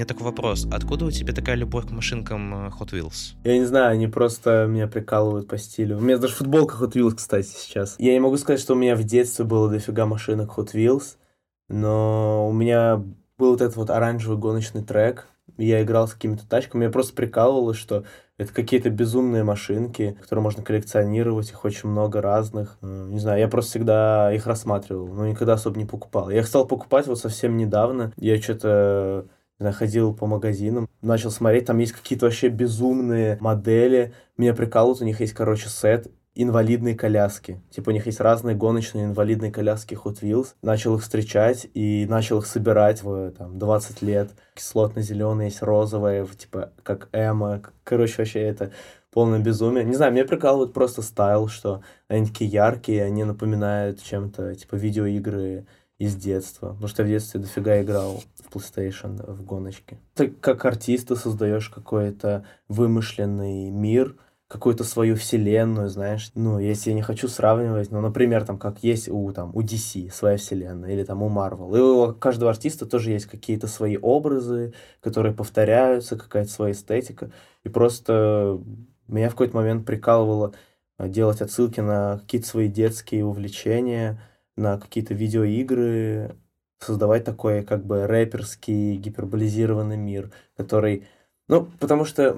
меня такой вопрос. Откуда у тебя такая любовь к машинкам э, Hot Wheels? Я не знаю, они просто меня прикалывают по стилю. У меня даже футболка Hot Wheels, кстати, сейчас. Я не могу сказать, что у меня в детстве было дофига машинок Hot Wheels, но у меня был вот этот вот оранжевый гоночный трек, я играл с какими-то тачками, меня просто прикалывало, что это какие-то безумные машинки, которые можно коллекционировать, их очень много разных. Э, не знаю, я просто всегда их рассматривал, но никогда особо не покупал. Я их стал покупать вот совсем недавно. Я что-то ходил по магазинам, начал смотреть, там есть какие-то вообще безумные модели. Меня прикалывают, у них есть, короче, сет инвалидные коляски. Типа у них есть разные гоночные инвалидные коляски Hot Wheels. Начал их встречать и начал их собирать в там, 20 лет. Кислотно-зеленые есть розовые, типа как Эма. Короче, вообще это полное безумие. Не знаю, мне прикалывает просто стайл, что они такие яркие, они напоминают чем-то, типа, видеоигры из детства. Потому что я в детстве дофига играл в PlayStation, в гоночки. Ты как артист ты создаешь какой-то вымышленный мир, какую-то свою вселенную, знаешь. Ну, если я не хочу сравнивать, ну, например, там, как есть у, там, у DC своя вселенная, или там у Marvel. И у каждого артиста тоже есть какие-то свои образы, которые повторяются, какая-то своя эстетика. И просто меня в какой-то момент прикалывало э, делать отсылки на какие-то свои детские увлечения, на какие-то видеоигры, создавать такой как бы рэперский гиперболизированный мир, который ну, потому что,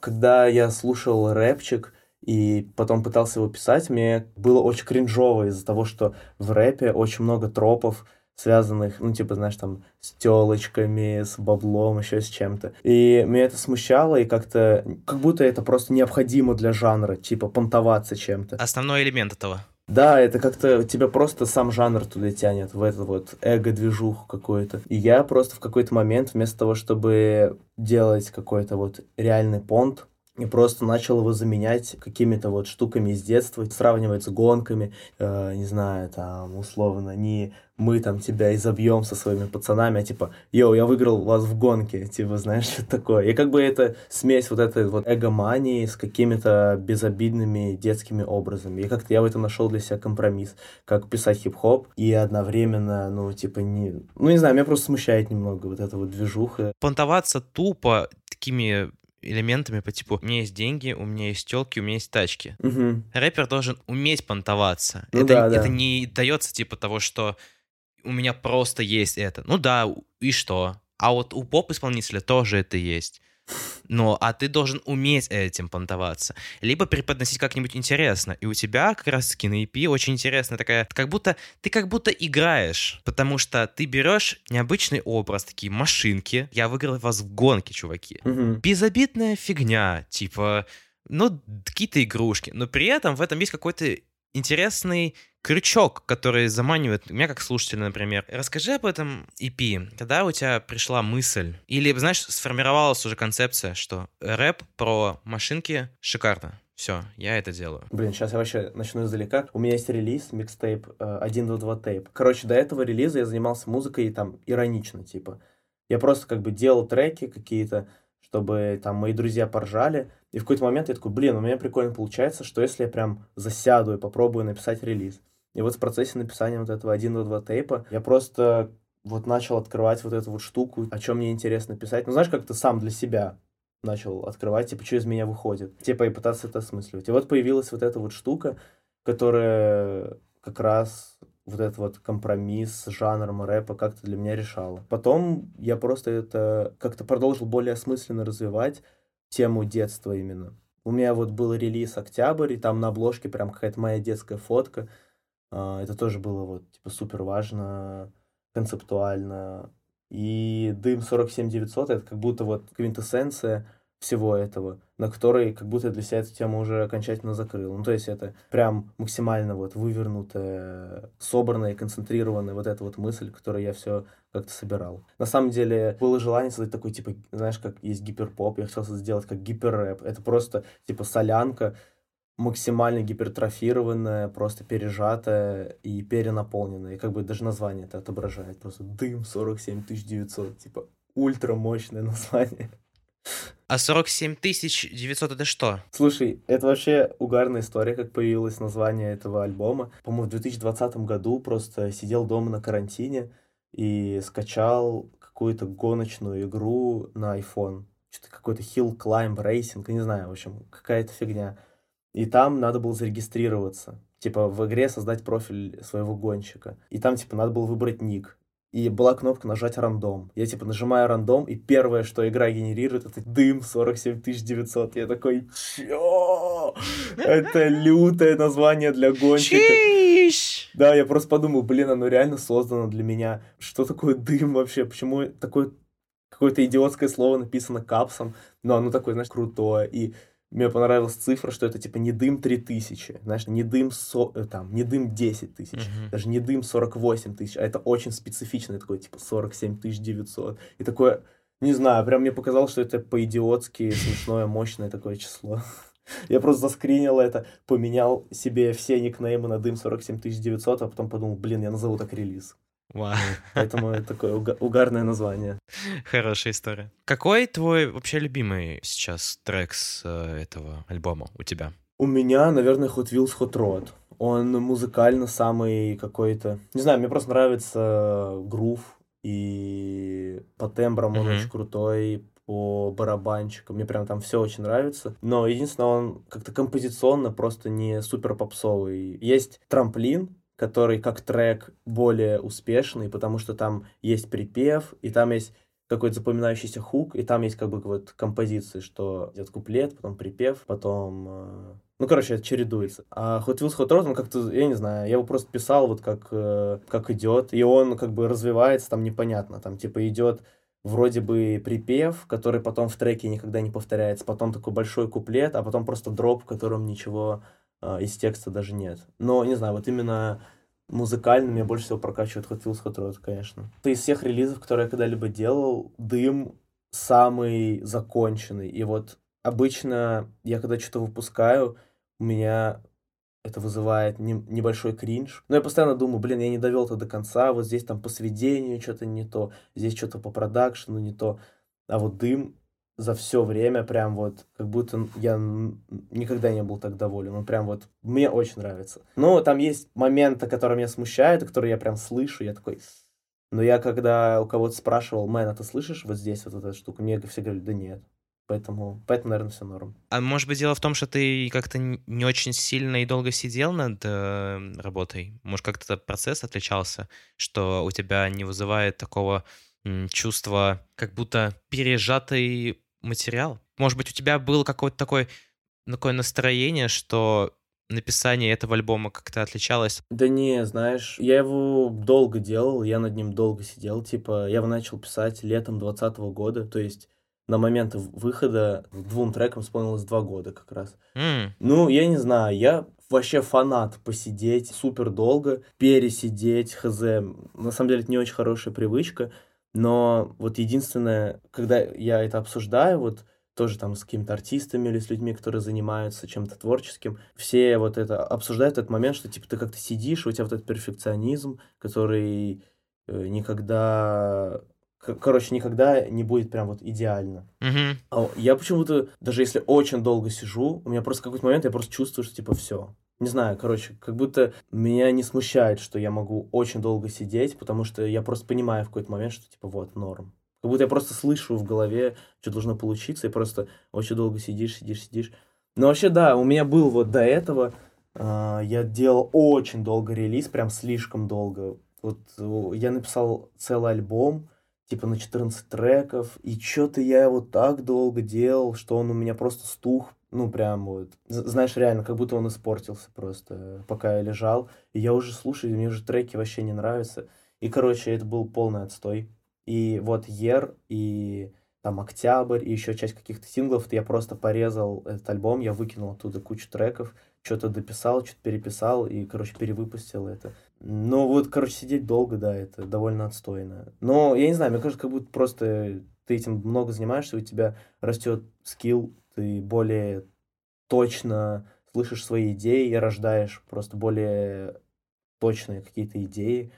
когда я слушал рэпчик и потом пытался его писать, мне было очень кринжово из-за того, что в рэпе очень много тропов, связанных, ну, типа, знаешь, там, с телочками, с баблом, еще с чем-то. И меня это смущало, и как-то, как будто это просто необходимо для жанра, типа, понтоваться чем-то. Основной элемент этого. Да, это как-то тебя просто сам жанр туда тянет, в этот вот эго-движуху какую-то. И я просто в какой-то момент, вместо того, чтобы делать какой-то вот реальный понт, и просто начал его заменять какими-то вот штуками из детства, сравнивать с гонками, э, не знаю, там, условно, не мы там тебя изобьем со своими пацанами, а типа, йоу, я выиграл вас в гонке, типа, знаешь, что такое. И как бы это смесь вот этой вот эгомании с какими-то безобидными детскими образами. И как-то я в этом нашел для себя компромисс, как писать хип-хоп и одновременно, ну, типа, не... Ну, не знаю, меня просто смущает немного вот эта вот движуха. Понтоваться тупо такими элементами по типу «у меня есть деньги, у меня есть телки, у меня есть тачки». Угу. Рэпер должен уметь понтоваться. Ну, это, да, это да. не дается типа того, что у меня просто есть это. Ну да, и что? А вот у поп-исполнителя тоже это есть. Но, а ты должен уметь этим понтоваться. Либо преподносить как-нибудь интересно. И у тебя как раз-таки на EP очень интересная такая... Как будто... Ты как будто играешь. Потому что ты берешь необычный образ, такие машинки. Я выиграл вас в гонке, чуваки. Угу. Безобидная фигня. Типа... Ну, какие-то игрушки. Но при этом в этом есть какой-то интересный крючок, который заманивает меня как слушателя, например. Расскажи об этом EP. Когда у тебя пришла мысль? Или, знаешь, сформировалась уже концепция, что рэп про машинки шикарно. Все, я это делаю. Блин, сейчас я вообще начну издалека. У меня есть релиз, микстейп, э, 122 тейп. Короче, до этого релиза я занимался музыкой там иронично, типа. Я просто как бы делал треки какие-то, чтобы там мои друзья поржали. И в какой-то момент я такой, блин, у меня прикольно получается, что если я прям засяду и попробую написать релиз. И вот в процессе написания вот этого 1-2 тейпа я просто вот начал открывать вот эту вот штуку, о чем мне интересно писать. Ну, знаешь, как то сам для себя начал открывать, типа, что из меня выходит. Типа, и пытаться это осмысливать. И вот появилась вот эта вот штука, которая как раз вот этот вот компромисс с жанром рэпа как-то для меня решала. Потом я просто это как-то продолжил более осмысленно развивать тему детства именно. У меня вот был релиз «Октябрь», и там на обложке прям какая-то моя детская фотка. А, Это тоже было вот типа супер важно, концептуально. И «Дым 47900» — это как будто вот квинтэссенция всего этого, на которой как будто для себя эту тему уже окончательно закрыл. Ну, то есть это прям максимально вот вывернутая, собранная, концентрированная вот эта вот мысль, которую я все как-то собирал. На самом деле было желание создать такой, типа, знаешь, как есть гиперпоп, я хотел сделать как гиперрэп. Это просто, типа, солянка, максимально гипертрофированная, просто пережатая и перенаполненная. И как бы даже название это отображает. Просто дым 47900, типа ультра мощное название. А 47 900 это что? Слушай, это вообще угарная история, как появилось название этого альбома. По-моему, в 2020 году просто сидел дома на карантине и скачал какую-то гоночную игру на iPhone. Что-то какой-то Hill Climb Racing, не знаю, в общем, какая-то фигня. И там надо было зарегистрироваться. Типа в игре создать профиль своего гонщика. И там, типа, надо было выбрать ник и была кнопка нажать рандом. Я типа нажимаю рандом, и первое, что игра генерирует, это дым 47900. Я такой, чё? Это лютое название для гонщика. Чиш! Да, я просто подумал, блин, оно реально создано для меня. Что такое дым вообще? Почему такое какое-то идиотское слово написано капсом, но оно такое, знаешь, крутое. И мне понравилась цифра, что это типа не дым 3000, знаешь, не дым, со, э, там, не дым 10 тысяч, Мгм. даже не дым 48 тысяч, а это очень специфичное такое, типа 47 900. И такое, не знаю, прям мне показалось, что это по-идиотски смешное, мощное такое число. Я просто заскринил это, поменял себе все никнеймы на дым 47 900, а потом подумал, блин, я назову так релиз. Вау, Поэтому это такое уга- угарное название. хорошая история. Какой твой вообще любимый сейчас трек с э, этого альбома у тебя? У меня, наверное, Hot Wheels Hot Rod. Он музыкально самый какой-то... Не знаю, мне просто нравится грув, и по тембрам он очень крутой, по барабанчикам. Мне прям там все очень нравится. Но единственное, он как-то композиционно просто не супер попсовый. Есть трамплин, который как трек более успешный, потому что там есть припев, и там есть какой-то запоминающийся хук, и там есть как бы вот композиции, что идет куплет, потом припев, потом... э, Ну, короче, это чередуется. А Hot Wheels Hot Rod, он как-то, я не знаю, я его просто писал вот как, э, как идет, и он как бы развивается, там непонятно, там типа идет вроде бы припев, который потом в треке никогда не повторяется, потом такой большой куплет, а потом просто дроп, в котором ничего из текста даже нет. Но, не знаю, вот именно музыкально меня больше всего прокачивает Hot Wheels Hot Rod, конечно. Из всех релизов, которые я когда-либо делал, Дым самый законченный. И вот обычно я когда что-то выпускаю, у меня это вызывает не- небольшой кринж. Но я постоянно думаю, блин, я не довел это до конца, вот здесь там по сведению что-то не то, здесь что-то по продакшену не то. А вот дым за все время прям вот, как будто я никогда не был так доволен. Он прям вот, мне очень нравится. Но там есть моменты, которые меня смущают, которые я прям слышу, я такой... Но я когда у кого-то спрашивал, мэн, а ты слышишь вот здесь вот эту штуку? Мне все говорили, да нет. Поэтому, поэтому, наверное, все норм. А может быть, дело в том, что ты как-то не очень сильно и долго сидел над э, работой? Может, как-то процесс отличался, что у тебя не вызывает такого чувства, как будто пережатый материал? Может быть, у тебя было какое-то такое, такое настроение, что написание этого альбома как-то отличалось? Да не, знаешь, я его долго делал, я над ним долго сидел. Типа, я его начал писать летом двадцатого года, то есть на момент выхода двум трекам исполнилось два года как раз. М, Ну, я не знаю, я вообще фанат посидеть супер долго, пересидеть, хз. На самом деле, это не очень хорошая привычка, но вот единственное, когда я это обсуждаю, вот тоже там с какими-то артистами или с людьми, которые занимаются чем-то творческим, все вот это обсуждают этот момент, что типа ты как-то сидишь, у тебя вот этот перфекционизм, который э, никогда, короче, никогда не будет прям вот идеально. мгм. А Я почему-то, даже если очень долго сижу, у меня просто какой-то момент я просто чувствую, что типа все. Не знаю, короче, как будто меня не смущает, что я могу очень долго сидеть, потому что я просто понимаю в какой-то момент, что типа вот, норм. Как будто я просто слышу в голове, что должно получиться, и просто очень долго сидишь, сидишь, сидишь. Но вообще, да, у меня был вот до этого, а, я делал очень долго релиз, прям слишком долго. Вот я написал целый альбом, типа на 14 треков, и что-то я его так долго делал, что он у меня просто стух, ну прям вот, знаешь, реально, как будто он испортился просто, пока я лежал, и я уже слушаю, мне уже треки вообще не нравятся, и, короче, это был полный отстой, и вот Ер, и там Октябрь, и еще часть каких-то синглов, я просто порезал этот альбом, я выкинул оттуда кучу треков, что-то дописал, что-то переписал, и, короче, перевыпустил это. Ну, вот, короче, сидеть долго, да, это довольно отстойно. Но, я не знаю, мне кажется, как будто просто ты этим много занимаешься, у тебя растет скилл, ты более точно слышишь свои идеи и рождаешь просто более точные какие-то идеи,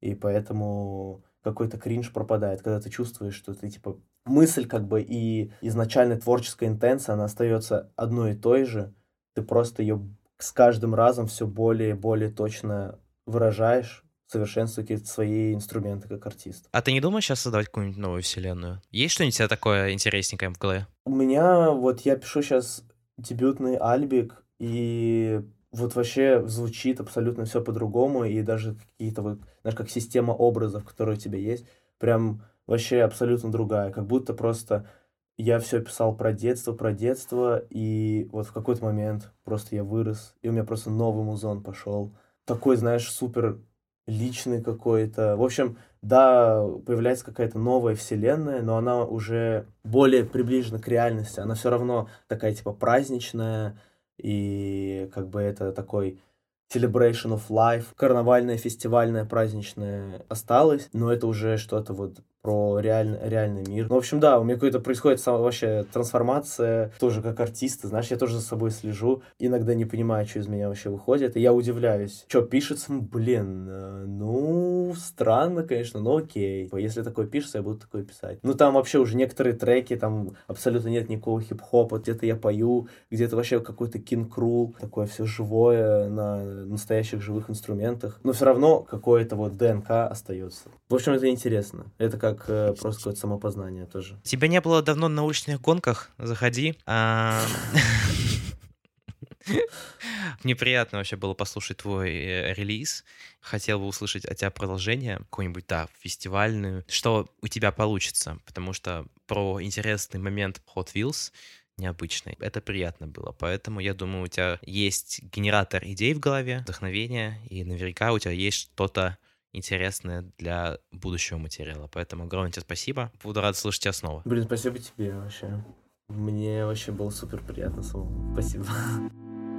и поэтому какой-то кринж пропадает, когда ты чувствуешь, что ты, типа, мысль как бы и изначальная творческая интенция, она остается одной и той же, ты просто ее с каждым разом все более и более точно выражаешь, совершенствую какие-то свои инструменты как артист. А ты не думаешь сейчас создавать какую-нибудь новую вселенную? Есть что-нибудь у тебя такое интересненькое в голове? У меня, вот я пишу сейчас дебютный альбик, и вот вообще звучит абсолютно все по-другому, и даже какие-то вот, знаешь, как система образов, которые у тебя есть, прям вообще абсолютно другая, как будто просто я все писал про детство, про детство, и вот в какой-то момент просто я вырос, и у меня просто новый музон пошел. Такой, знаешь, супер личный какой-то. В общем, да, появляется какая-то новая вселенная, но она уже более приближена к реальности. Она все равно такая, типа, праздничная, и как бы это такой celebration of life, карнавальная, фестивальная, праздничная осталось, но это уже что-то вот про реаль, реальный мир. Ну, в общем, да, у меня какой-то происходит сама, вообще трансформация, тоже как артиста, знаешь, я тоже за собой слежу, иногда не понимаю, что из меня вообще выходит, и я удивляюсь, что пишется, блин, э, ну, странно, конечно, но окей. Если такое пишется, я буду такое писать. Ну, там вообще уже некоторые треки, там абсолютно нет никакого хип-хопа, где-то я пою, где-то вообще какой-то кинг-крул, такое все живое на настоящих живых инструментах, но все равно какое-то вот ДНК остается. В общем, это интересно. Это как как э, просто какое-то самопознание тоже. Тебя не было давно на научных гонках, заходи. А, Мне приятно вообще было послушать твой э, релиз. Хотел бы услышать от тебя продолжение, какую-нибудь, да, фестивальную, что у тебя получится, потому что про интересный момент Hot Wheels необычный. Это приятно было. Поэтому я думаю, у тебя есть генератор идей в голове, вдохновение, и наверняка у тебя есть что-то интересное для будущего материала. Поэтому огромное тебе спасибо. Буду рад слышать тебя снова. Блин, спасибо тебе вообще. Мне вообще было супер приятно. Спасибо.